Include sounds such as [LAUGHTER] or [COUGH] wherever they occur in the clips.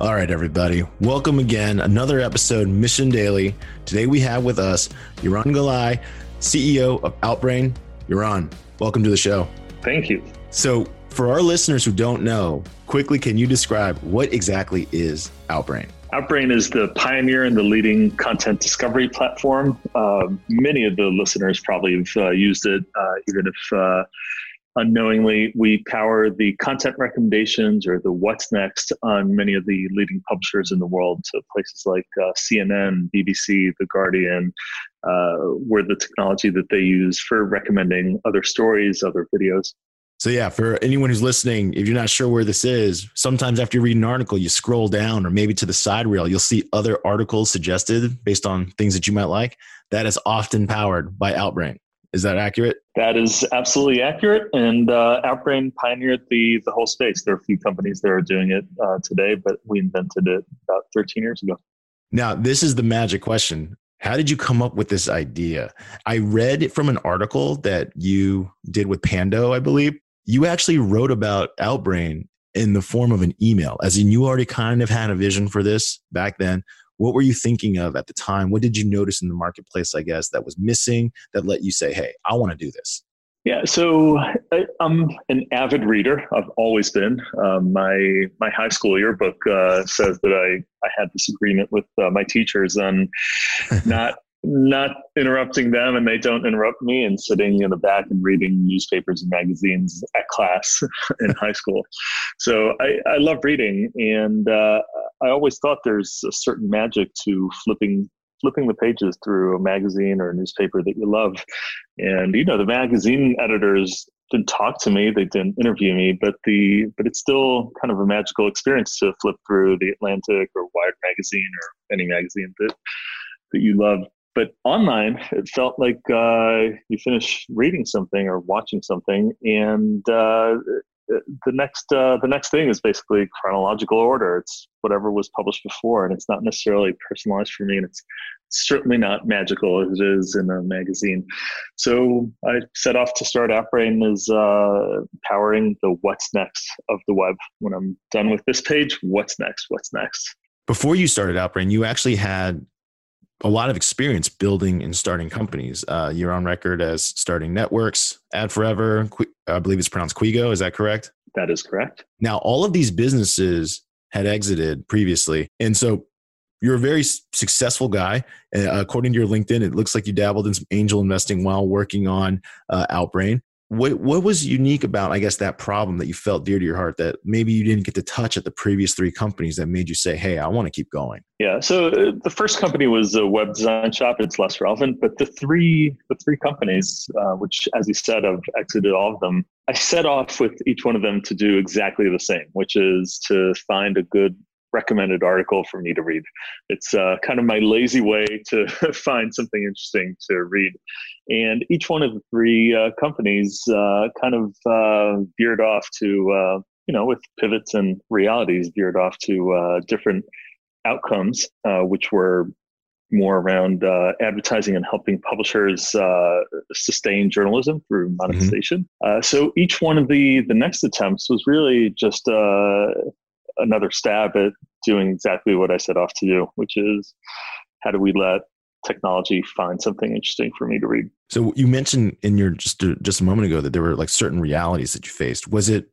All right, everybody. Welcome again. Another episode, Mission Daily. Today we have with us Yaron Galai, CEO of Outbrain. Yaron, welcome to the show. Thank you. So, for our listeners who don't know, quickly, can you describe what exactly is Outbrain? Outbrain is the pioneer and the leading content discovery platform. Uh, many of the listeners probably have uh, used it, uh, even if uh, unknowingly, we power the content recommendations or the what's next on many of the leading publishers in the world. So places like uh, CNN, BBC, The Guardian, uh, we're the technology that they use for recommending other stories, other videos. So yeah, for anyone who's listening, if you're not sure where this is, sometimes after you read an article, you scroll down or maybe to the side rail, you'll see other articles suggested based on things that you might like. That is often powered by Outbrain. Is that accurate? That is absolutely accurate. And uh, Outbrain pioneered the the whole space. There are a few companies that are doing it uh, today, but we invented it about 13 years ago. Now, this is the magic question. How did you come up with this idea? I read from an article that you did with Pando, I believe. You actually wrote about Outbrain in the form of an email, as in you already kind of had a vision for this back then what were you thinking of at the time? What did you notice in the marketplace, I guess, that was missing that let you say, hey, I want to do this? Yeah, so I, am an avid reader. I've always been. Um, my my high school yearbook uh, says that I, I had this agreement with uh, my teachers on [LAUGHS] not not interrupting them and they don't interrupt me and sitting in the back and reading newspapers and magazines at class [LAUGHS] in high school. So I, I love reading and uh, I always thought there's a certain magic to flipping flipping the pages through a magazine or a newspaper that you love. And you know, the magazine editors didn't talk to me, they didn't interview me, but the but it's still kind of a magical experience to flip through the Atlantic or Wired magazine or any magazine that that you love but online it felt like uh, you finish reading something or watching something and uh, the next uh, the next thing is basically chronological order. It's whatever was published before and it's not necessarily personalized for me and it's certainly not magical as it is in a magazine. So i set off to start outbrain as uh, powering the what's next of the web. When i'm done with this page what's next what's next? Before you started outbrain you actually had a lot of experience building and starting companies. Uh, you're on record as starting networks, Ad Forever, I believe it's pronounced Quigo. Is that correct? That is correct. Now, all of these businesses had exited previously. And so you're a very successful guy. Uh, according to your LinkedIn, it looks like you dabbled in some angel investing while working on uh, Outbrain what what was unique about i guess that problem that you felt dear to your heart that maybe you didn't get to touch at the previous three companies that made you say hey i want to keep going yeah so uh, the first company was a web design shop. It's less relevant but the three the three companies uh, which as you said i've exited all of them i set off with each one of them to do exactly the same which is to find a good recommended article for me to read. It's uh, kind of my lazy way to [LAUGHS] find something interesting to read. And each one of the three uh, companies uh, kind of uh, veered off to, uh, you know, with pivots and realities, veered off to uh, different outcomes, which were more around advertising and helping publishers sustain journalism through mm-hmm. monetization. Mm-hmm. so each one of the the next attempts was really just another stab at doing exactly what I set off to do, which is how do we let technology find something interesting for me to read. So you mentioned in your just just a moment ago that there were like certain realities that you faced. Was it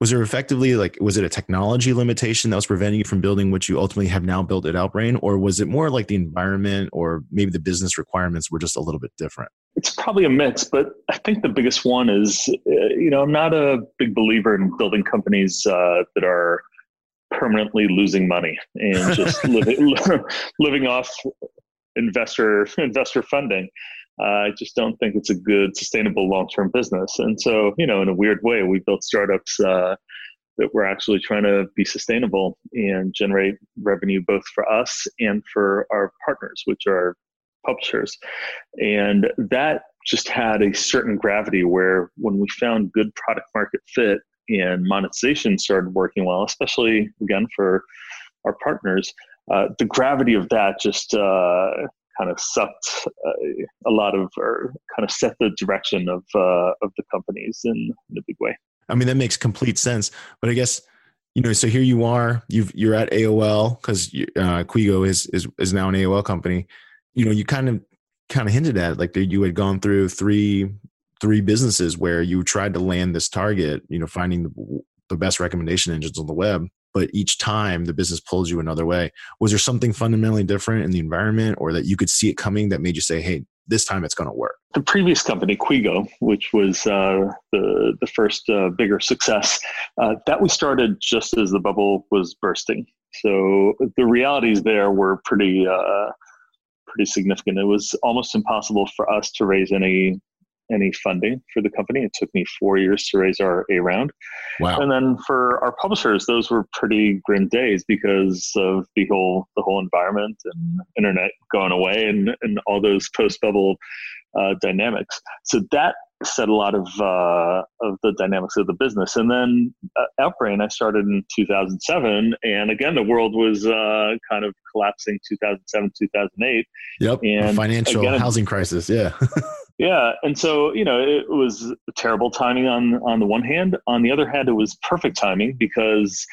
was there effectively like was it a technology limitation that was preventing you from building what you ultimately have now built at Outbrain, or was it more like the environment or maybe the business requirements were just a little bit different? It's probably a mix, but I think the biggest one is uh, you know I'm not a big believer in building companies uh, that are permanently losing money and just [LAUGHS] living [LAUGHS] living off investor [LAUGHS] investor funding. Uh, I just don't think it's a good sustainable long term business. And so, you know, in a weird way, we built startups uh, that were actually trying to be sustainable and generate revenue both for us and for our partners, which are publishers. And that just had a certain gravity where when we found good product market fit and monetization started working well, especially again for our partners, uh, the gravity of that just uh, kind of sucked uh, a lot of, or kind of set the direction of uh, of the companies in, in a big way. I mean, that makes complete sense. But I guess you know, so here you are, you've, you're at AOL because uh, Quigo is, is, is now an AOL company. You know, you kind of, kind of hinted at it, like you had gone through three, three businesses where you tried to land this target, you know, finding the, the best recommendation engines on the web but each time the business pulls you another way. Was there something fundamentally different in the environment or that you could see it coming that made you say hey this time it's going to work the previous company quigo which was uh, the, the first uh, bigger success uh, that we started just as the bubble was bursting. So the realities there were pretty uh, pretty significant. It was almost impossible for us to raise any any funding for the company. It took me four years to raise our A round. Wow. And then for our publishers, those were pretty grim days because of the whole the whole environment and internet going away and, and all those post bubble uh, dynamics. So that set a lot of uh, of the dynamics of the business. And then uh, Outbrain, I started in 2007, and again the world was uh, kind of collapsing 2007 2008. Yep, and financial again, housing crisis. Yeah. [LAUGHS] Yeah, and so you know it was terrible timing on on the one hand. On the other hand, it was perfect timing because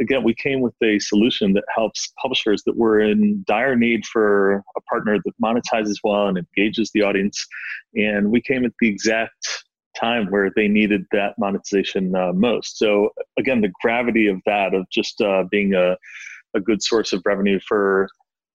again we came with a solution that helps publishers that were in dire need for a partner that monetizes well and engages the audience, and we came at the exact time where they needed that monetization uh, most. So again, the gravity of that of just uh, being a a good source of revenue for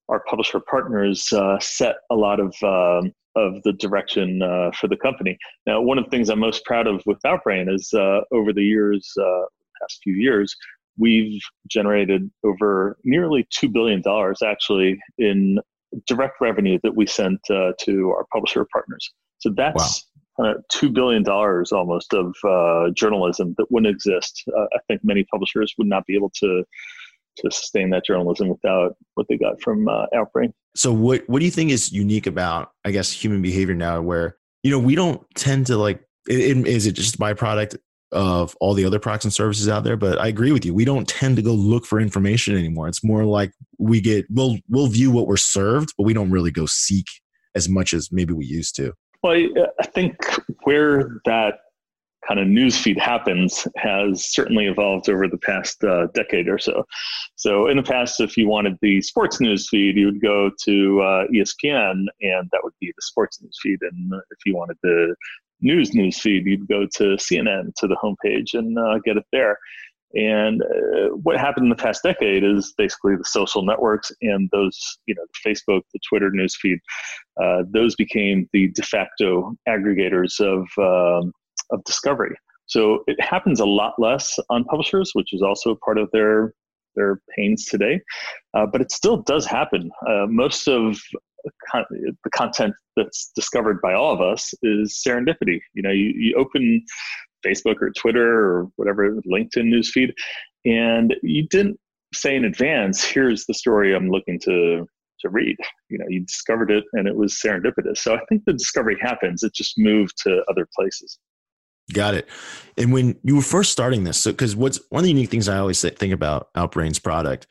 our publisher partners uh, set a lot of um, of the direction uh, for the company. Now, one of the things I'm most proud of with Outbrain is uh, over the years, uh, past few years, we've generated over nearly $2 billion actually in direct revenue that we sent uh, to our publisher partners. So that's wow. $2 billion almost of uh, journalism that wouldn't exist. Uh, I think many publishers would not be able to to sustain that journalism without what they got from uh, Outbrain. So what what do you think is unique about I guess human behavior now where you know we don't tend to like it, it, is it just a byproduct of all the other products and services out there but I agree with you we don't tend to go look for information anymore it's more like we get we'll we'll view what we're served but we don't really go seek as much as maybe we used to. Well, I think where that kind of newsfeed happens has certainly evolved over the past uh, decade or so. So in the past, if you wanted the sports newsfeed, you would go to uh, ESPN, and that would be the sports newsfeed. And if you wanted the news newsfeed, you'd go to CNN to the homepage and uh, get it there. And uh, what happened in the past decade is basically the social networks and those, you know, Facebook, the Twitter newsfeed, uh, those became the de facto aggregators of um, of discovery. So it happens a lot less on publishers, which is also part of their their pains today. Uh, but it still does happen. Uh, most of con- the content that's discovered by all of us is serendipity. You know, you, you open Facebook or Twitter or whatever LinkedIn newsfeed, and you didn't say in advance, "Here's the story I'm looking to to read." You know, you discovered it, and it was serendipitous. So I think the discovery happens; it just moved to other places. Got it. And when you were first starting this, so because what's one of the unique things I always think about Outbrain's product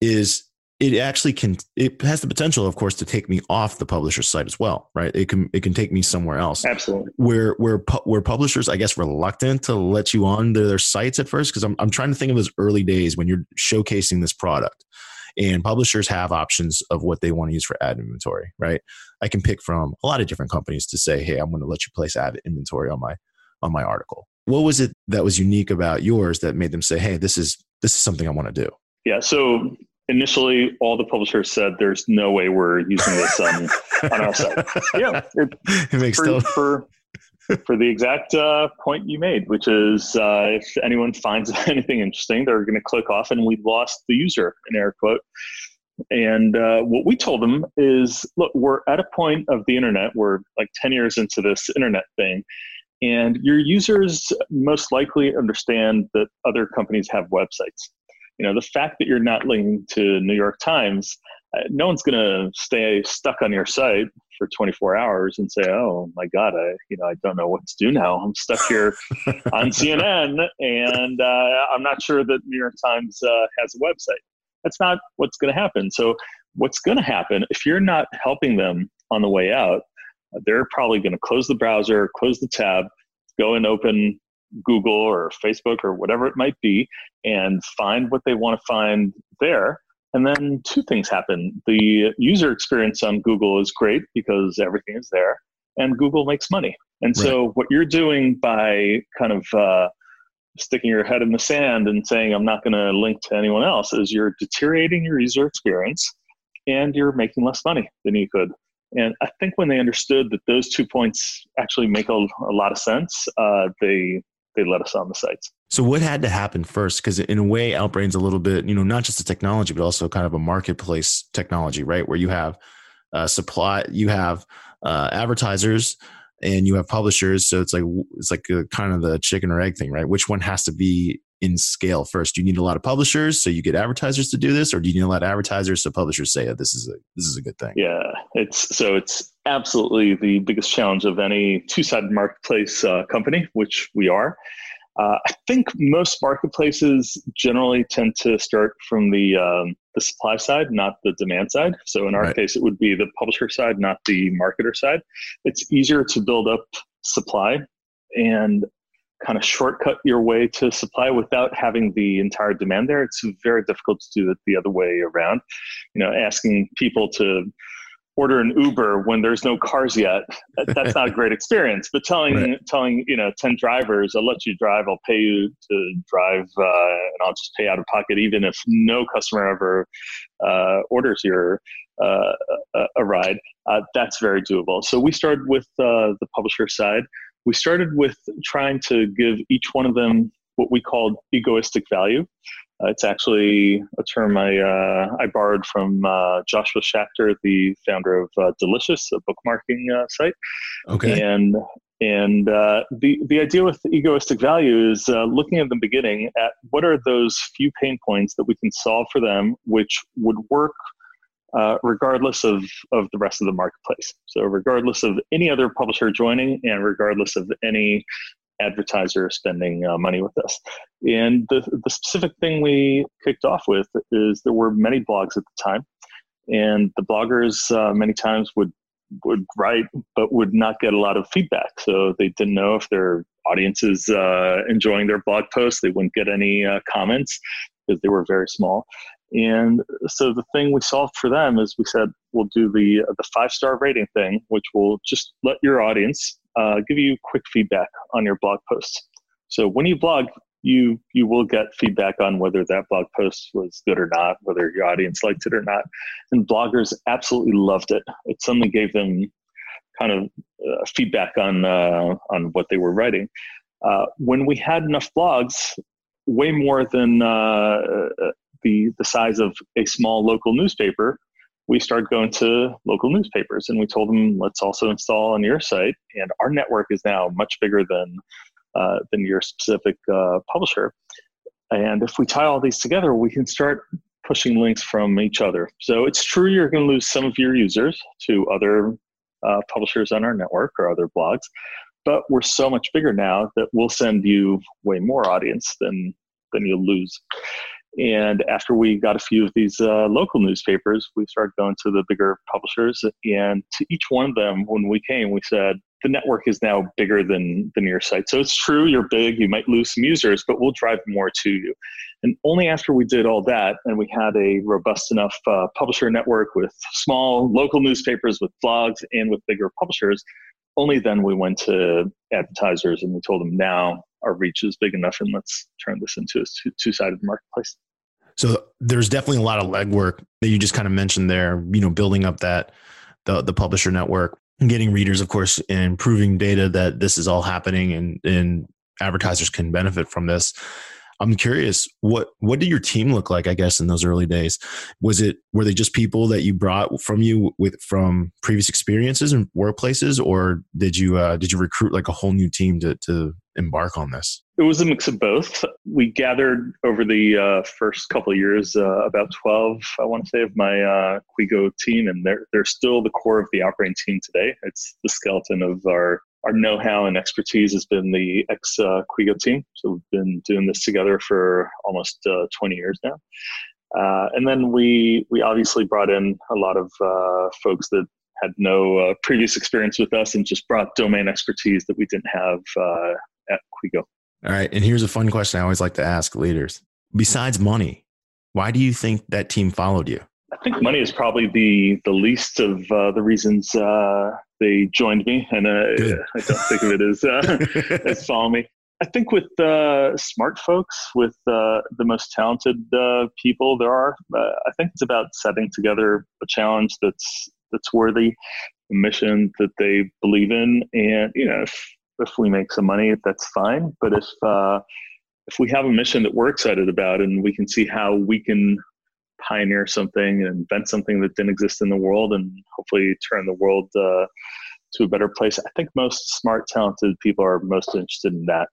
is it actually can it has the potential of course to take me off the publisher's site as well right it can it can take me somewhere else absolutely where where where publishers i guess reluctant to let you on their sites at first because I'm, I'm trying to think of those early days when you're showcasing this product and publishers have options of what they want to use for ad inventory, right? I can pick from a lot of different companies to say, hey, I'm going to let you place ad inventory on my on my article. What was it that was unique about yours that made them say, hey, this is this is something I want to do? Yeah. So initially all the publishers said there's no way we're using this on, on our site. [LAUGHS] Yeah. It, it makes for, for, for the exact uh, point you made, which is uh, if anyone [LAUGHS] finds anything interesting, they're going to click off, and we lost the user in air quote. And uh, what we told them is, look, we're at a point of the internet. We're like ten years into this internet thing, and your users most likely understand that other companies have websites. You know, the fact that you're not linking to New York Times, uh, no one's going to stay stuck on your site for 24 hours and say, "Oh my God, I you know I don't know what to do now. I'm stuck here [LAUGHS] on CNN, and uh, I'm not sure that New York Times uh, has a website." That's not what's going to happen. So, what's going to happen if you're not helping them on the way out? They're probably going to close the browser, close the tab, go and open Google or Facebook or whatever it might be and find what they want to find there. And then two things happen. The user experience on Google is great because everything is there, and Google makes money. And right. so, what you're doing by kind of uh, sticking your head in the sand and saying, I'm not going to link to anyone else, is you're deteriorating your user experience and you're making less money than you could. And I think when they understood that those two points actually make a, a lot of sense, uh, they they let us on the sites. So what had to happen first? Because in a way, Outbrain's a little bit, you know, not just a technology, but also kind of a marketplace technology, right? Where you have uh, supply, you have uh, advertisers, and you have publishers. So it's like it's like a, kind of the chicken or egg thing, right? Which one has to be in scale first? Do you need a lot of publishers so you get advertisers to do this, or do you need a lot of advertisers so publishers say, oh, "This is a this is a good thing"? Yeah, it's so it's absolutely the biggest challenge of any two sided marketplace uh, company, which we are. Uh, I think most marketplaces generally tend to start from the um, the supply side, not the demand side. So in our right. case, it would be the publisher side, not the marketer side. It's easier to build up supply and kind of shortcut your way to supply without having the entire demand there. It's very difficult to do it the other way around. You know, asking people to order an Uber when there's no cars yet, that's not a great experience. But telling right. telling you know ten drivers, I'll let you drive, I'll pay you to drive, uh, and I'll just pay out of pocket, even if no customer ever uh, orders your uh, a, ride. Uh, that's very doable. So we started with uh, the publisher side we started with trying to give each one of them what we called egoistic value. Uh, it's actually a term I uh, I borrowed from uh, Joshua Schachter, the founder of uh, Delicious, a bookmarking uh, site. Okay. And and uh, the the idea with egoistic value is looking at the beginning at what are those few pain points that we can solve for them, which would work uh, regardless of, of the rest of the marketplace. So, regardless of any other publisher joining and regardless of any advertiser spending uh, money with us. And the, the specific thing we kicked off with is there were many blogs at the time, and the bloggers uh, many times would would write but would not get a lot of feedback. So they didn't know if their audience is uh, enjoying their blog posts. They wouldn't get any uh, comments because they were very small. And so the thing we solved for them is we said we'll do the the five star rating thing, which will just let your audience uh, give you quick feedback on your blog posts. So when you blog, you you will get feedback on whether that blog post was good or not, whether your audience liked it or not. And bloggers absolutely loved it. It suddenly gave them kind of uh, feedback on uh, on what they were writing. Uh, when we had enough blogs, way more than uh, the the size of a small local newspaper, we started going to local newspapers and we told them let's also install on your site. And our network is now much bigger than uh, than your specific uh, publisher. And if we tie all these together, we can start pushing links from each other. So it's true you're going to lose some of your users to other uh, publishers on our network or other blogs, but we're so much bigger now that we'll send you way more audience than than you'll lose. And after we got a few of these uh, local newspapers, we started going to the bigger publishers. And to each one of them, when we came, we said, the network is now bigger than, than your site. So it's true, you're big, you might lose some users, but we'll drive more to you. And only after we did all that, and we had a robust enough uh, publisher network with small local newspapers, with blogs, and with bigger publishers, only then we went to advertisers and we told them now our reach is big enough and let's turn this into a two sided marketplace. So there's definitely a lot of legwork that you just kind of mentioned there, you know, building up that the the publisher network, getting readers, of course, and proving data that this is all happening and and advertisers can benefit from this. I'm curious, what what did your team look like? I guess in those early days, was it were they just people that you brought from you with from previous experiences and workplaces, or did you uh, did you recruit like a whole new team to to embark on this? It was a mix of both. We gathered over the uh, first couple of years uh, about 12, I want to say, of my uh, Quigo team, and they're, they're still the core of the operating team today. It's the skeleton of our our know-how and expertise has been the ex Quigo team. So we've been doing this together for almost uh, 20 years now. Uh, and then we we obviously brought in a lot of uh, folks that had no uh, previous experience with us and just brought domain expertise that we didn't have uh, at Quigo. All right. And here's a fun question I always like to ask leaders. Besides money, why do you think that team followed you? I think money is probably the the least of uh, the reasons uh, they joined me, and uh, I don't think of it as uh, [LAUGHS] as follow me. I think with uh, smart folks, with uh, the most talented people there are, I think it's about setting together a challenge that's that's worthy, a mission that they believe in, and you know, if, if we make some money, that's fine. But if if we have a mission that we're excited about, and we can see how we can pioneer something and invent something that didn't exist in the world and hopefully turn the world uh, to a better place. I think most smart, talented people are most interested in that.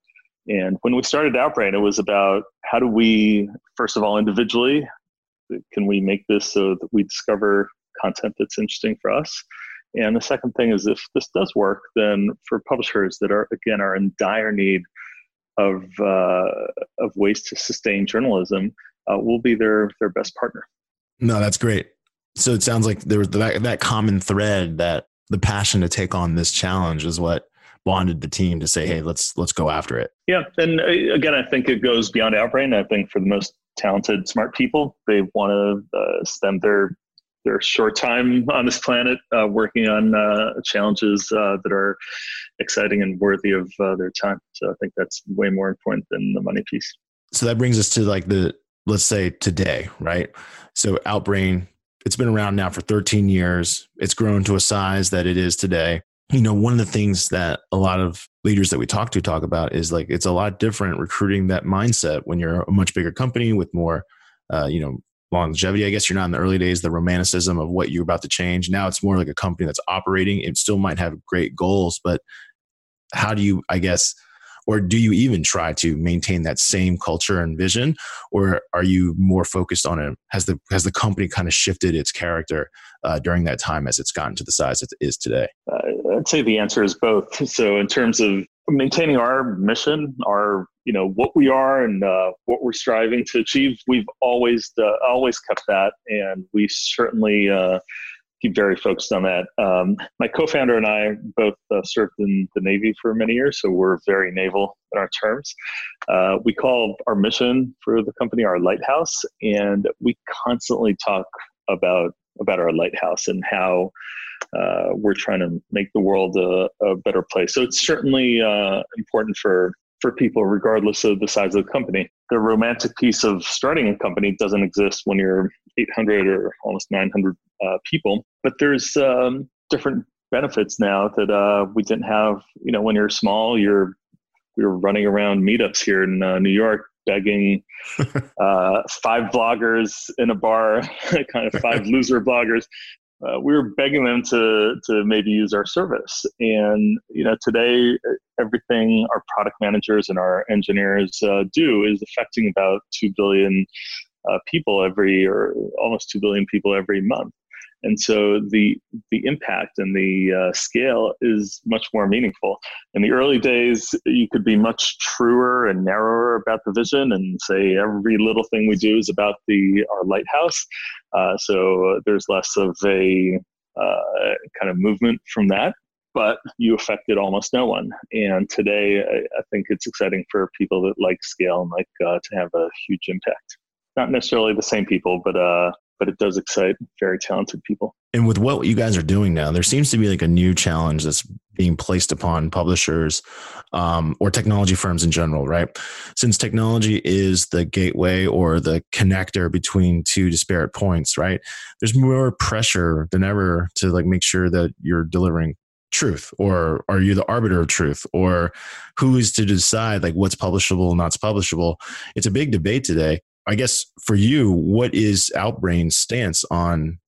And when we started Outbrain, it was about how do we, first of all, individually, can we make this so that we discover content that's interesting for us? And the second thing is if this does work, then for publishers that are, again, are in dire need of, uh, of ways to sustain journalism, uh, we'll be their their best partner. No, that's great. So it sounds like there was that, that common thread that the passion to take on this challenge is what bonded the team to say, "Hey, let's let's go after it." Yeah, and uh, again, I think it goes beyond Outbrain. I think for the most talented, smart people, they want to uh, spend their their short time on this planet uh, working on uh, challenges uh, that are exciting and worthy of uh, their time. So I think that's way more important than the money piece. So that brings us to like the let's say today, right? So Outbrain, it's been around now for 13 years. It's grown to a size that it is today. You know, one of the things that a lot of leaders that we talk to talk about is like it's a lot different recruiting that mindset when you're a much bigger company with more, uh, you know, longevity. I guess you're not in the early days, the romanticism of what you're about to change. Now it's more like a company that's operating. It still might have great goals, but how do you, I guess, or do you even try to maintain that same culture and vision? Or are you more focused on it has the has the company kind of shifted its character uh, during that time as it's gotten to the size it is today? Uh, i'd say the answer is both. [LAUGHS] So in terms of maintaining our mission our you know what we are and uh, what we're striving to achieve we've always uh, always kept that. And we certainly uh, keep very focused on that. Um, my co-founder and I both uh, served in the Navy for many years, so we're very naval in our terms. Uh, we call our mission for the company our lighthouse, and we constantly talk about about our lighthouse and how uh, we're trying to make the world a, a better place. So it's certainly uh, important for for people, regardless of the size of the company. The romantic piece of starting a company doesn't exist when you're 800 or almost 900 uh, people, but there's um, different benefits now that uh, we didn't have. You know, when you're small, you're we were running around meetups here in uh, New York, begging [LAUGHS] uh, five bloggers in a bar, [LAUGHS] kind of five [LAUGHS] loser bloggers, uh, we were begging them to to maybe use our service. And you know, today everything our product managers and our engineers uh, do is affecting about two billion uh, people every, or almost two billion people every month and so the the impact and the uh, scale is much more meaningful. In the early days, you could be much truer and narrower about the vision and say every little thing we do is about the our lighthouse. Uh, so there's less of a uh, kind of movement from that. But you affected almost no one. And today, I, I think it's exciting for people that like scale and like uh, to have a huge impact. Not necessarily the same people, but uh, but it does excite very talented people. And with what you guys are doing now, there seems to be like a new challenge that's being placed upon publishers um, or technology firms in general, right? Since technology is the gateway or the connector between two disparate points, right? There's more pressure than ever to like make sure that you're delivering truth or are you the arbiter of truth or who is to decide like what's publishable and not publishable it's a big debate today I guess for you, what is Outbrain's stance on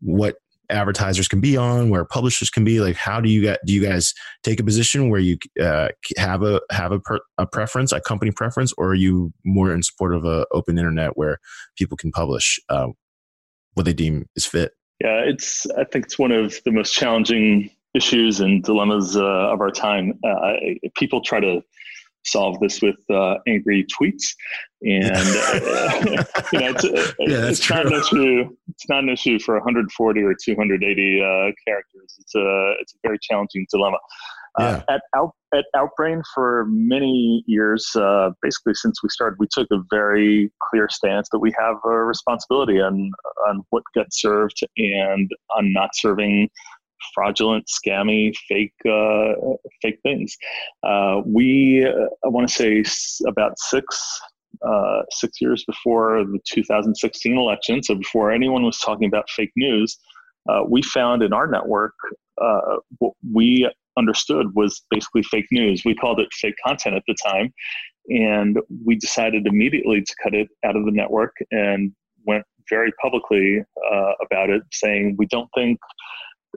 what advertisers can be on, where publishers can be? Like, how do you get? Do you guys take a position where you uh, have a have a, per, a preference, a company preference, or are you more in support of an open internet where people can publish uh, what they deem is fit? Yeah, it's. I think it's one of the most challenging issues and dilemmas uh, of our time. Uh, people try to solve this with uh, angry tweets, and [LAUGHS] uh, [LAUGHS] you know, it's, uh, yeah, it's not an issue. It's not an issue for 140 or 280 uh, characters. It's a it's a very challenging dilemma. Uh, at Out at Outbrain for many years, uh, basically since we started, we took a very clear stance that we have a responsibility on on what gets served and on not serving fraudulent, scammy, fake, uh, fake things. Uh, we, uh, I want to say, about six uh, six years before the 2016 election, so before anyone was talking about fake news, uh, we found in our network what we understood was basically fake news. We called it fake content at the time, and we decided immediately to cut it out of the network and went very publicly uh, about it, saying we don't think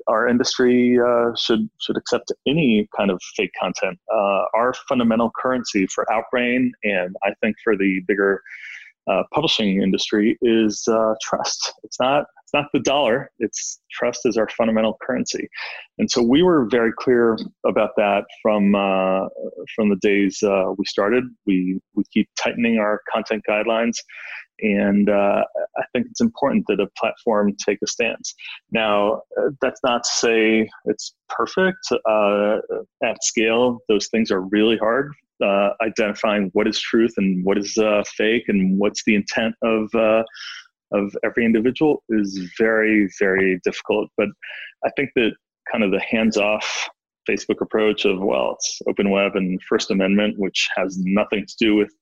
our industry uh, should should accept any kind of fake content. Uh, our fundamental currency for Outbrain, and I think for the bigger uh, publishing industry, is uh, trust. It's not it's not the dollar. It's trust is our fundamental currency, and so we were very clear about that from uh, from the days uh, we started. We we keep tightening our content guidelines and uh, I think it's important that a platform take a stance. Now, uh, that's not to say it's perfect. At scale, those things are really hard. Uh, identifying what is truth and what is uh, fake and what's the intent of uh, of every individual is very, very difficult. But I think that kind of the hands-off Facebook approach of well, it's open web and First Amendment, which has nothing to do with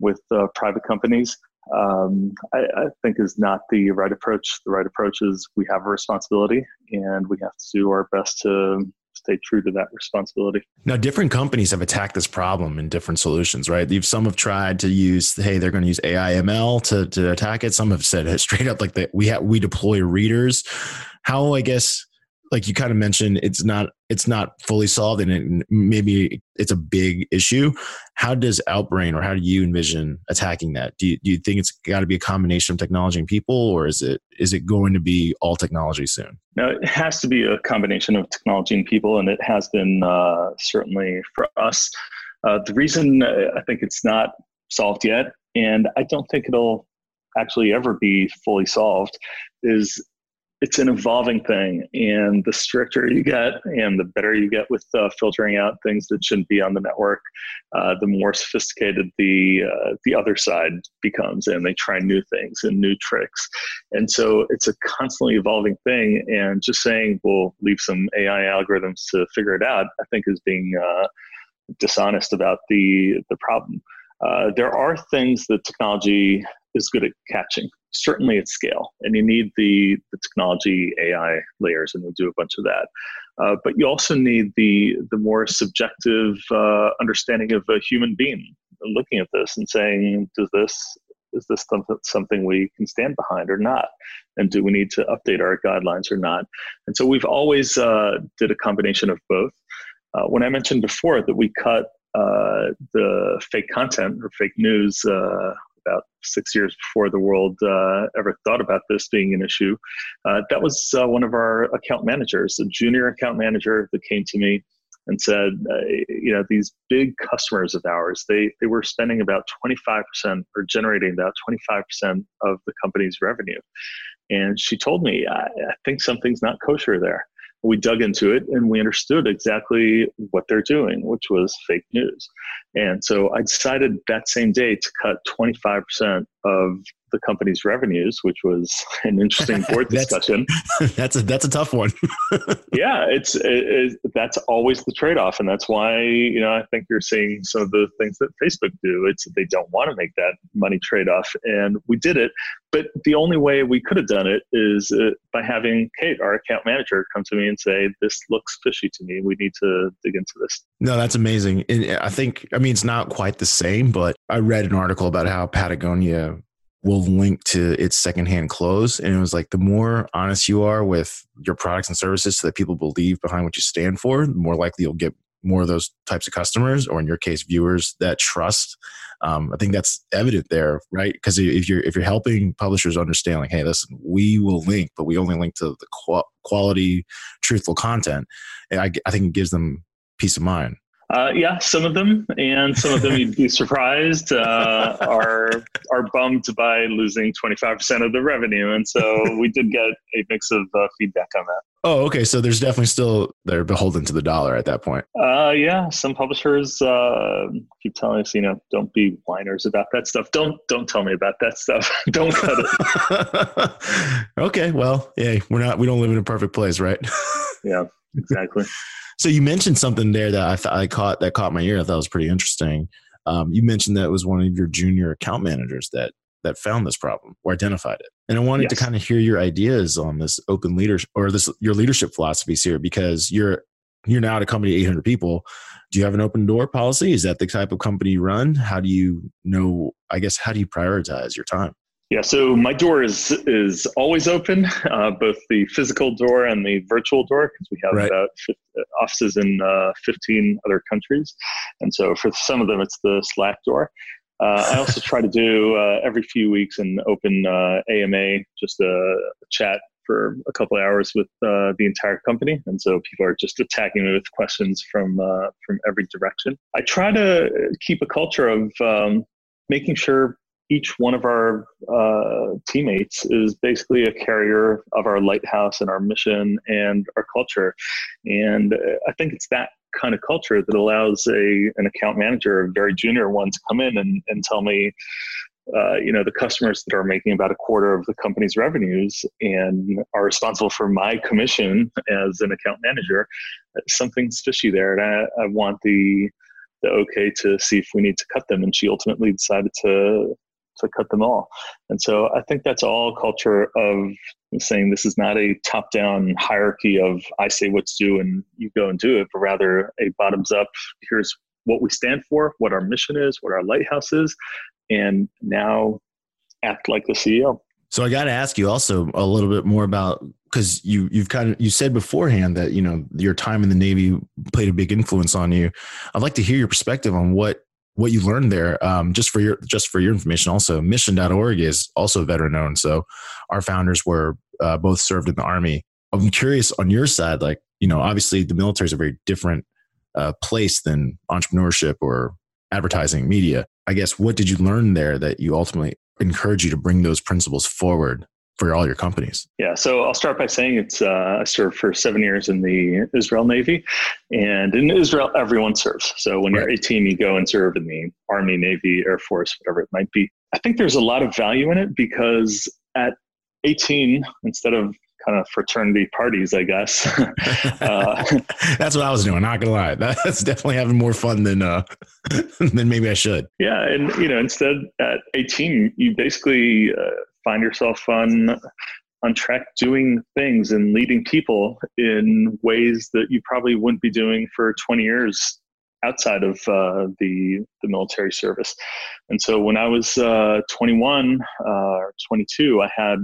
with uh, private companies, um, I, I, think is not the right approach. The right approach is we have a responsibility and we have to do our best to stay true to that responsibility. Now, different companies have attacked this problem in different solutions, right? You've, some have tried to use, hey, they're going to use AI ML to, to attack it. Some have said it straight up like that we have, we deploy readers. How, I guess, like you kind of mentioned it's not it's not fully solved and it, maybe it's a big issue. How does outbrain or how do you envision attacking that? Do you, do you think it's got to be a combination of technology and people or is it is it going to be all technology soon? No it has to be a combination of technology and people and it has been uh, certainly for us. Uh, the reason uh, i think it's not solved yet and i don't think it'll actually ever be fully solved is it's an evolving thing and the stricter you get and the better you get with uh, filtering out things that shouldn't be on the network uh, the more sophisticated the uh, the other side becomes and they try new things and new tricks. And so it's a constantly evolving thing and just saying we'll leave some ai algorithms to figure it out i think is being uh, dishonest about the the problem. Uh, there are things that technology is good at catching certainly at scale. And you need the, the technology AI layers, and we do a bunch of that. Uh, but you also need the the more subjective uh, understanding of a human being looking at this and saying, does this is this something we can stand behind or not? And do we need to update our guidelines or not? And so we've always uh, did a combination of both. Uh, when I mentioned before that we cut uh, the fake content or fake news uh, about six years before the world uh, ever thought about this being an issue. Uh, that was uh, one of our account managers, a junior account manager that came to me and said, uh, you know, these big customers of ours, they, they were spending about 25% or generating about 25% of the company's revenue. And she told me, I, I think something's not kosher there we dug into it and we understood exactly what they're doing, which was fake news. And so I decided that same day to cut 25% of the company's revenues, which was [LAUGHS] an interesting [LAUGHS] board discussion. [LAUGHS] that's a that's a tough one. yeah, it's it, it, that's always the trade off, and that's why you know I think you're seeing some of the things that Facebook do. It's they don't want to make that money trade off, and we did it. But the only way we could have done it is uh, by having Kate, our account manager, come to me and say, "This looks fishy to me. We need to dig into this." No, that's amazing. And I think I mean it's not quite the same, but I read an article about how Patagonia will link to its secondhand clothes. And it was like the more honest you are with your products and services so that people believe behind what you stand for, the more likely you'll get more of those types of customers, or in your case, viewers that trust. Um, I think that's evident there, right? Because if you're if you're helping publishers understand, like, hey, listen, we will link, but we only link to the quality, truthful content. I, I think it gives them peace of mind. Uh, yeah, some of them, and some of them you'd be [LAUGHS] surprised uh, are are bummed by losing twenty five percent of the revenue, and so we did get a mix of uh, feedback on that. Oh, okay. So there's definitely still they're beholden to the dollar at that point. Uh, yeah, some publishers uh, keep telling us, you know, don't be whiners about that stuff. Don't don't tell me about that stuff. [LAUGHS] don't cut it. [LAUGHS] okay, well, yeah, we're not we don't live in a perfect place, right? yeah, exactly. So you mentioned something there that I, th- I caught that caught my ear. I thought was pretty interesting. Um, you mentioned that it was one of your junior account managers that that found this problem or identified it. And I wanted yes. to kind of hear your ideas on this open leadership or this your leadership philosophies here because you're you're now at a company 800 people. Do you have an open door policy? Is that the type of company you run? How do you know? I guess how do you prioritize your time? Yeah, so my door is is always open, uh, both the physical door and the virtual door, because we have right. about 50, offices in uh, 15 other countries, and so for some of them it's the Slack door. Uh, I also [LAUGHS] try to do uh, every few weeks an open AMA, uh, just a, a, chat for a couple of hours with uh, the entire company, and so people are just attacking me with questions from from every direction. I try to keep a culture of um, making sure each one of our uh, teammates is basically a carrier of our lighthouse and our mission and our culture. And I think it's that kind of culture that allows a an account manager, a very junior one, to come in and, and tell me, uh, you know, the customers that are making about a quarter of the company's revenues and are responsible for my commission as an account manager. Something's fishy there, and I, I want the the okay to see if we need to cut them. And she ultimately decided to to cut them all. And so I think that's all culture of saying this is not a top down hierarchy of I say what's due and you go and do it, but rather a bottoms up here's what we stand for, what our mission is, what our lighthouse is, and now act like the CEO. So I got to ask you also a little bit more about because you you've kind of you said beforehand that you know your time in the Navy played a big influence on you. I'd like to hear your perspective on what what you learned there um, just for your just for your information also mission.org is also veteran owned. So our founders were uh, both served in the army. I'm curious on your side like you know obviously the military is a very different uh, place than entrepreneurship or advertising media. I guess what did you learn there that you ultimately encourage you to bring those principles forward for all your companies? Yeah, so I'll start by saying it's uh, I served for seven years in the Israel Navy, and in Israel everyone serves. So when right. you're 18, you go and serve in the Army, Navy, Air Force, whatever it might be. I think there's a lot of value in it because at 18, instead of kind of fraternity parties, I guess. [LAUGHS] uh, [LAUGHS] That's what I was doing. Not gonna lie, [LAUGHS] that's definitely having more fun than uh, than maybe I should. Yeah, and you know, instead at 18, you basically uh, find yourself on on track doing things and leading people in ways that you probably wouldn't be doing for 20 years outside of uh, the the military service. And so when I was uh, 21 uh, or 22, I had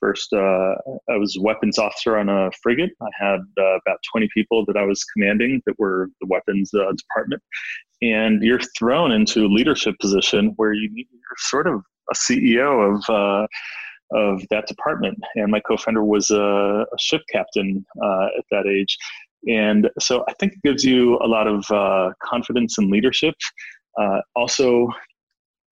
first uh, I was weapons officer on a frigate. I had uh, about 20 people that I was commanding that were the weapons uh, department. And you're thrown into a leadership position where you you're sort of a CEO of uh, of that department, and my co-founder was a, a ship captain uh, at that age, and so I think it gives you a lot of uh, confidence and leadership. Uh, also,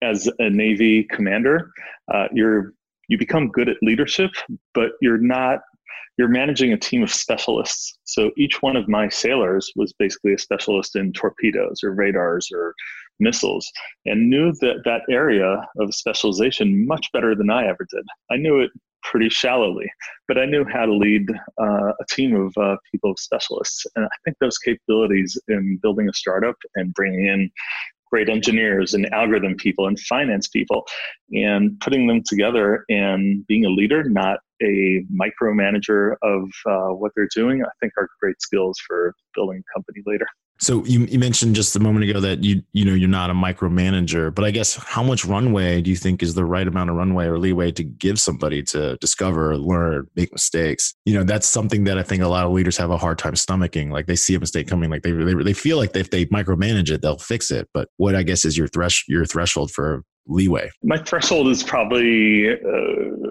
as a Navy commander, uh, you're you become good at leadership, but you're not you're managing a team of specialists. So each one of my sailors was basically a specialist in torpedoes or radars or missiles and knew that that area of specialization much better than I ever did. I knew it pretty shallowly, but I knew how to lead uh, a team of uh, people, of specialists. And I think those capabilities in building a startup and bringing in great engineers and algorithm people and finance people and putting them together and being a leader, not a micromanager of uh, what they're doing, I think are great skills for building a company later. So you, you mentioned just a moment ago that you you know you're not a micromanager, but I guess how much runway do you think is the right amount of runway or leeway to give somebody to discover, learn, make mistakes? You know, that's something that I think a lot of leaders have a hard time stomaching. Like they see a mistake coming, like they they, they feel like if they micromanage it, they'll fix it. But what I guess is your thresh your threshold for leeway? My threshold is probably uh,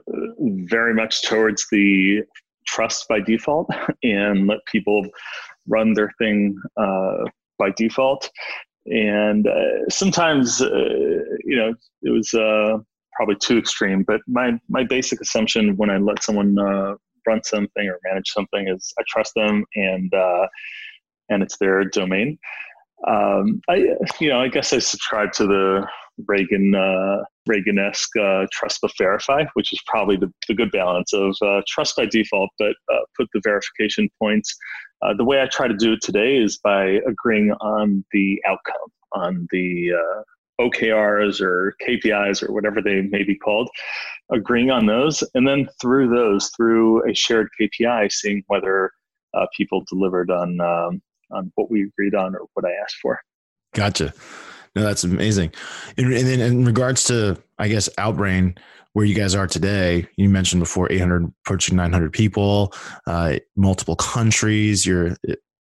very much towards the trust by default [LAUGHS] and let people run their thing uh, by default. And uh, sometimes, uh, you know, it was uh, probably too extreme. But my my basic assumption when I let someone uh, run something or manage something is I trust them and uh, and it's their domain. Um, I you know I guess I subscribe to the Reagan uh, Reagan-esque uh, trust but verify, which is probably the, the good balance of uh, trust by default, but uh, put the verification points. Uh, the way I try to do it today is by agreeing on the outcome, on the uh, OKRs or KPIs or whatever they may be called, agreeing on those, and then through those, through a shared KPI, seeing whether uh, people delivered on um, on what we agreed on or what I asked for. Gotcha. No, that's amazing. And, and then in regards to, I guess, Outbrain, where you guys are today, you mentioned before 800, approaching 900 people, uh, multiple countries. You're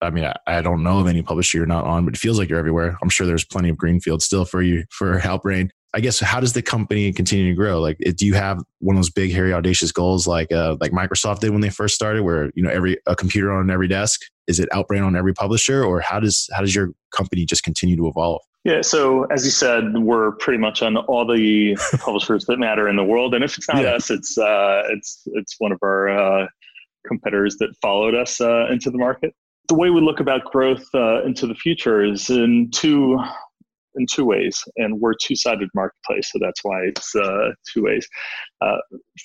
I mean, I, I, don't know of any publisher you're not on, but it feels like you're everywhere. I'm sure there's plenty of greenfield still for you for Outbrain. I guess how does the company continue to grow? Like, do you have one of those big, hairy, audacious goals like uh, like Microsoft did when they first started, where you know every a computer on every desk? Is it Outbrain on every publisher, or how does how does your company just continue to evolve? Yeah, so as you said, we're pretty much on all the [LAUGHS] publishers that matter in the world, and if it's not yeah. us, it's uh, it's it's one of our uh, competitors that followed us uh, into the market the way we look about growth uh, into the future is in two in two ways, and we're a two-sided marketplace, so that's why it's uh, two ways. Uh,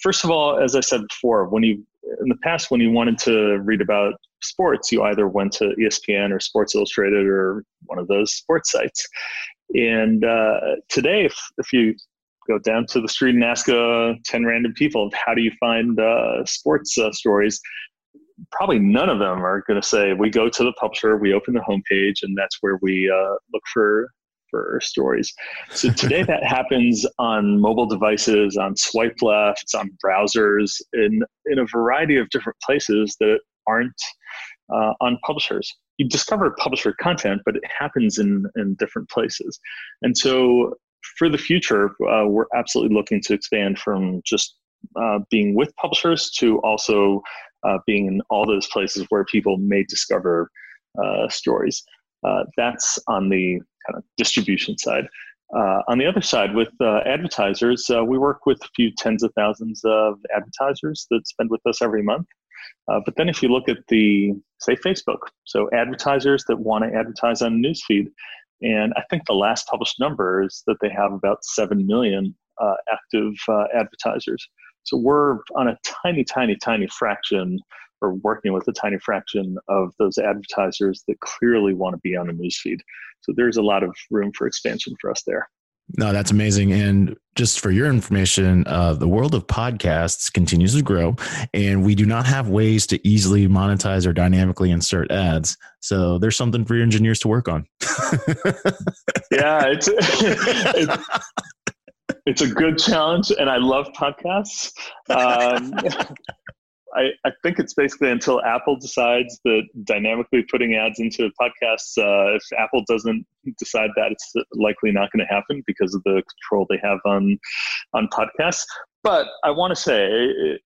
first of all, as I said before, when you in the past when you wanted to read about sports, you either went to ESPN or Sports Illustrated or one of those sports sites. And uh, today, if, if you go down to the street and ask uh, 10 random people how do you find uh, sports uh, stories probably none of them are going to say we go to the publisher, we open the homepage, and that's where we uh, look for for stories. So today that [LAUGHS] happens on mobile devices, on swipe lefts, on browsers, in in a variety of different places that aren't uh, on publishers. You discover publisher content, but it happens in in different places, and so for the future, uh, we're absolutely looking to expand from just uh, being with publishers to also uh, being in all those places where people may discover uh, stories. Uh, that's on the kind of distribution side. Uh, on the other side, with uh, advertisers, we work with a few tens of thousands of advertisers that spend with us every month. but then, if you look at the, say, Facebook, so advertisers that want to advertise on newsfeed, and I think the last published number is that they have about 7 million uh, active uh, advertisers. So we're on a tiny, tiny, tiny fraction or working with a tiny fraction of those advertisers that clearly want to be on a newsfeed. So there's a lot of room for expansion for us there. No, that's amazing. And just for your information, uh, the world of podcasts continues to grow, and we do not have ways to easily monetize or dynamically insert ads. So there's something for your engineers to work on. [LAUGHS] yeah, it's, [LAUGHS] it's it's a good challenge, and I love podcasts. Um, [LAUGHS] I, I, think it's basically until Apple decides that dynamically putting ads into podcasts, uh, if Apple doesn't decide that, it's likely not going to happen because of the control they have on on podcasts. But I want to say,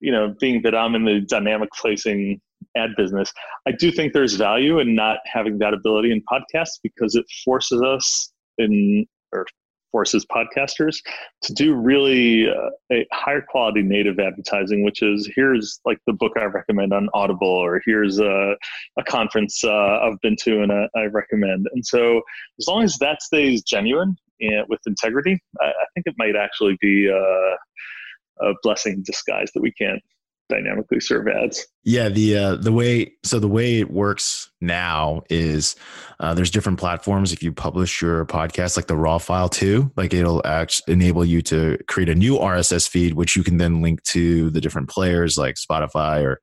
you know, being that I'm in the dynamic placing ad business, I do think there's value in not having that ability in podcasts because it forces us in or forces podcasters to do really uh, a higher quality native advertising, which is here's like the book I recommend on Audible, or here's a, a conference uh, I've been to and I, I, recommend. And so, as long as that stays genuine and with integrity, I, I think it might actually be uh, a blessing in disguise that we can't dynamically serve ads. Yeah, the uh, the way so the way it works now is uh, there's different platforms. If you publish your podcast, like the raw file too, like it'll actually enable you to create a new RSS feed, which you can then link to the different players like Spotify or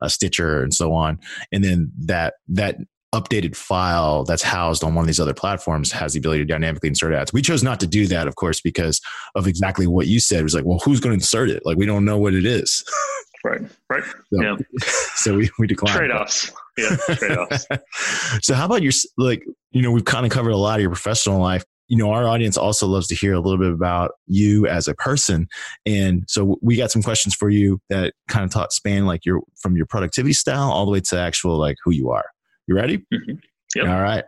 uh, Stitcher and so on. And then that that updated file that's housed on one of these other platforms has the ability to dynamically insert ads. We chose not to do that, of course, because of exactly what you said. It was like, well, who's going to insert it? Like, we don't know what it is. [LAUGHS] Right. Right. So, yeah. [LAUGHS] So we, we declined. Trade offs. Yeah. Trade offs. [LAUGHS] so how about your, like, you know, we've kind of covered a lot of your professional life. You know, our audience also loves to hear a little bit about you as a person. And so we got some questions for you that kind of taught span like your, from your productivity style all the way to actual, like who you are. You ready? Mm-hmm. Yep. All right.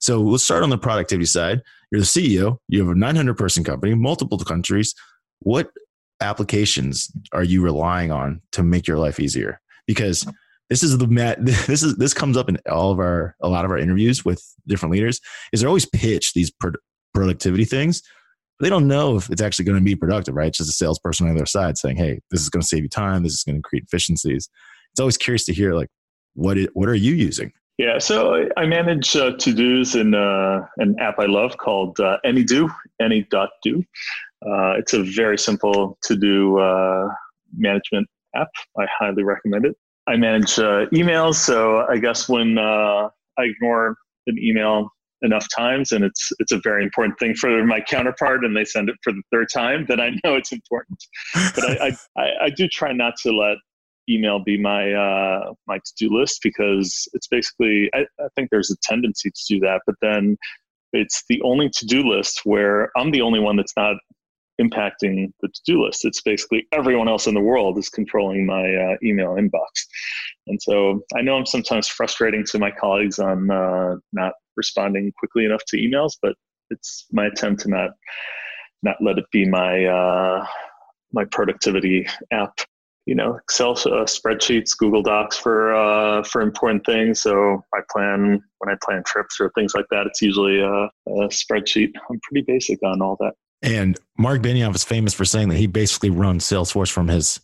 So let's start on the productivity side. You're the CEO. You have a 900 person company, multiple countries. What applications are you relying on to make your life easier? Because this is the [LAUGHS] this is this comes up in all of our a lot of our interviews with different leaders. Is they're always pitch these pro- productivity things. They don't know if it's actually going to be productive, right? It's just a salesperson on the other side saying, "Hey, this is going to save you time. This is going to create efficiencies." It's always curious to hear like what it, what are you using? Yeah, so I manage uh, to dos in uh, an app I love called uh, AnyDo, any.do. Uh, it's a very simple to do uh, management app. I highly recommend it. I manage uh, emails, so I guess when uh, I ignore an email enough times and it's it's a very important thing for my counterpart and they send it for the third time then i know it's important but I, I, I do try not to let email be my uh, my to-do list because it's basically I, I think there's a tendency to do that but then it's the only to-do list where i'm the only one that's not impacting the to-do list. It's basically everyone else in the world is controlling my uh, email inbox. And so i know i'm sometimes frustrating to my colleagues on uh, not responding quickly enough to emails but it's my attempt to not not let it be my uh, my productivity app you know excel uh, spreadsheets google docs for uh, for important things. So i plan when i plan trips or things like that it's usually a, a spreadsheet. I'm pretty basic on all that. And mark benioff is famous for saying that he basically runs salesforce from his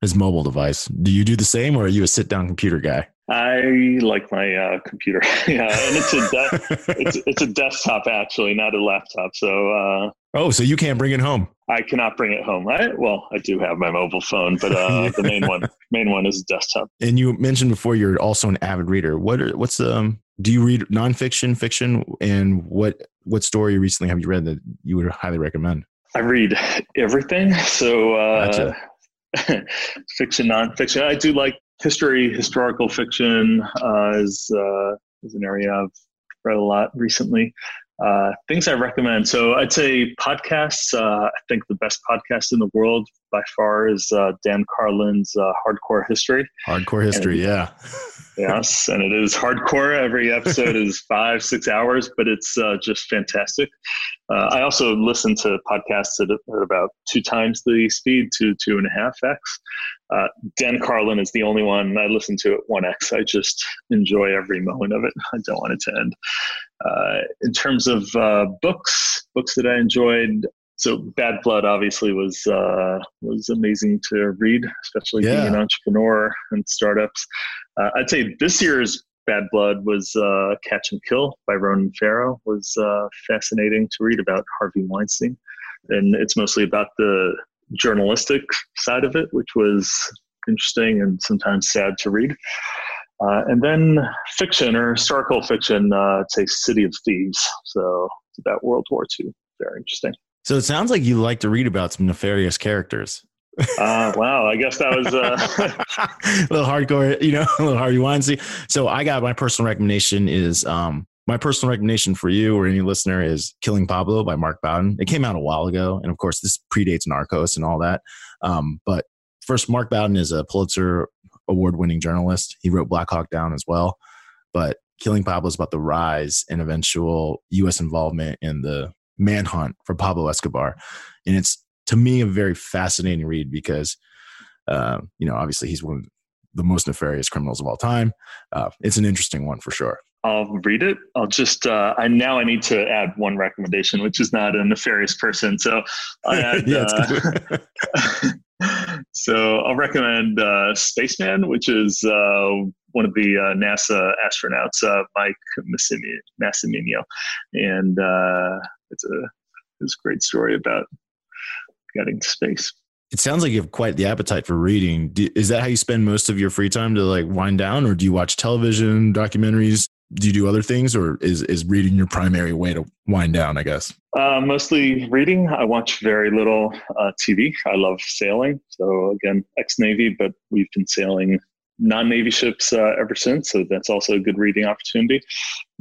his mobile device. Do you do the same or are you a sit down computer guy I like my uh, computer. [LAUGHS] yeah, and it's a de- it's it's a desktop actually, not a laptop. So uh, oh, so you can't bring it home? I cannot bring it home. I well, I do have my mobile phone, but uh, [LAUGHS] the main one main one is a desktop. And you mentioned before you're also an avid reader. What are, what's the um, do you read nonfiction, fiction, and what what story recently have you read that you would highly recommend? I read everything. So uh, gotcha. [LAUGHS] fiction, nonfiction. I do like history, historical fiction uh, is uh, is an area I've read a lot recently. Uh, things I recommend. So I'd say podcasts. Uh, I think the best podcast in the world by far is uh, Dan Carlin's uh, Hardcore History. Hardcore History, and, yeah. Yes, and it is hardcore. Every episode is [LAUGHS] five, six hours, but it's uh, just fantastic. Uh, I also listen to podcasts at, at, about two times the speed, two, two and a half X. Uh, Dan Carlin is the only one I listen to at 1x. I just enjoy every moment of it. I don't want it to end. Uh, in terms of uh, books, books that I enjoyed, so Bad Blood obviously was uh, was amazing to read, especially yeah. being an entrepreneur and startups. Uh, I'd say this year's Bad Blood was uh, Catch and Kill by Ronan Farrow was uh, fascinating to read about Harvey Weinstein, and it's mostly about the journalistic side of it, which was interesting and sometimes sad to read. Uh, and then fiction or historical fiction, uh, say City of Thieves. So it's about World War II. Very interesting. So it sounds like you like to read about some nefarious characters. uh, wow, I guess that was uh... a [LAUGHS] little hardcore, you know, a [LAUGHS] little Harvey Weinstein. So I got my personal recommendation is um, my personal recommendation for you or any listener is Killing Pablo by Mark Bowden. It came out a while ago. And of course, this predates Narcos and all that. Um, but first, Mark Bowden is a Pulitzer award winning journalist. He wrote Black Hawk Down as well. But Killing Pablo is about the rise and eventual U.S. involvement in the manhunt for Pablo Escobar. And it's, to me, a very fascinating read because, uh, you know, obviously he's one of the most nefarious criminals of all time. Uh, it's an interesting one for sure. I'll read it. I'll just uh, I now I need to add one recommendation, which is not a nefarious person. So [LAUGHS] I add, yeah, uh, [LAUGHS] so I'll recommend uh, Spaceman, which is uh, one of the uh, NASA astronauts, uh, Mike Massimino, and it's a it's a great story about getting to space. It sounds like you have quite the appetite for reading. is that how you spend most of your free time to like wind down, or do you watch television, documentaries? do you do other things or is, is reading your primary way to wind down i guess uh, mostly reading i watch very little uh, tv i love sailing so again ex-navy but we've been sailing non-navy ships uh, ever since so that's also a good reading opportunity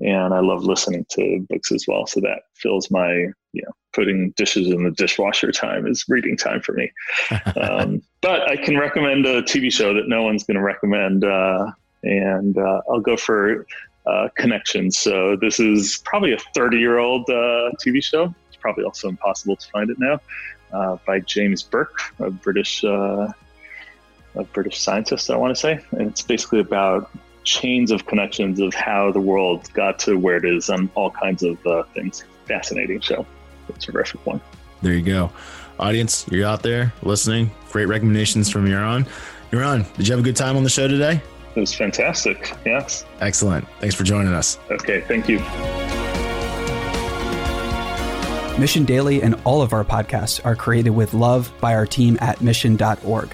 and i love listening to books as well so that fills my you know putting dishes in the dishwasher time is reading time for me [LAUGHS] um, but i can recommend a tv show that no one's going to recommend uh, and uh, I'll go for uh, connections. So this is probably a 30 year old uh, TV show. It's probably also impossible to find it now uh, by James Burke, a British uh, a British scientist, I want to say. And it's basically about chains of connections of how the world got to where it is and all kinds of uh, things. Fascinating show. It's a terrific one. There you go. Audience, you're out there listening. Great recommendations from Yaron. Yaron, did you have a good time on the show today? It was fantastic. Yes. Excellent. Thanks for joining us. Okay. Thank you. Mission Daily and all of our podcasts are created with love by our team at mission.org.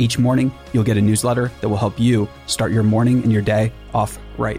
Each morning, you'll get a newsletter that will help you start your morning and your day off right.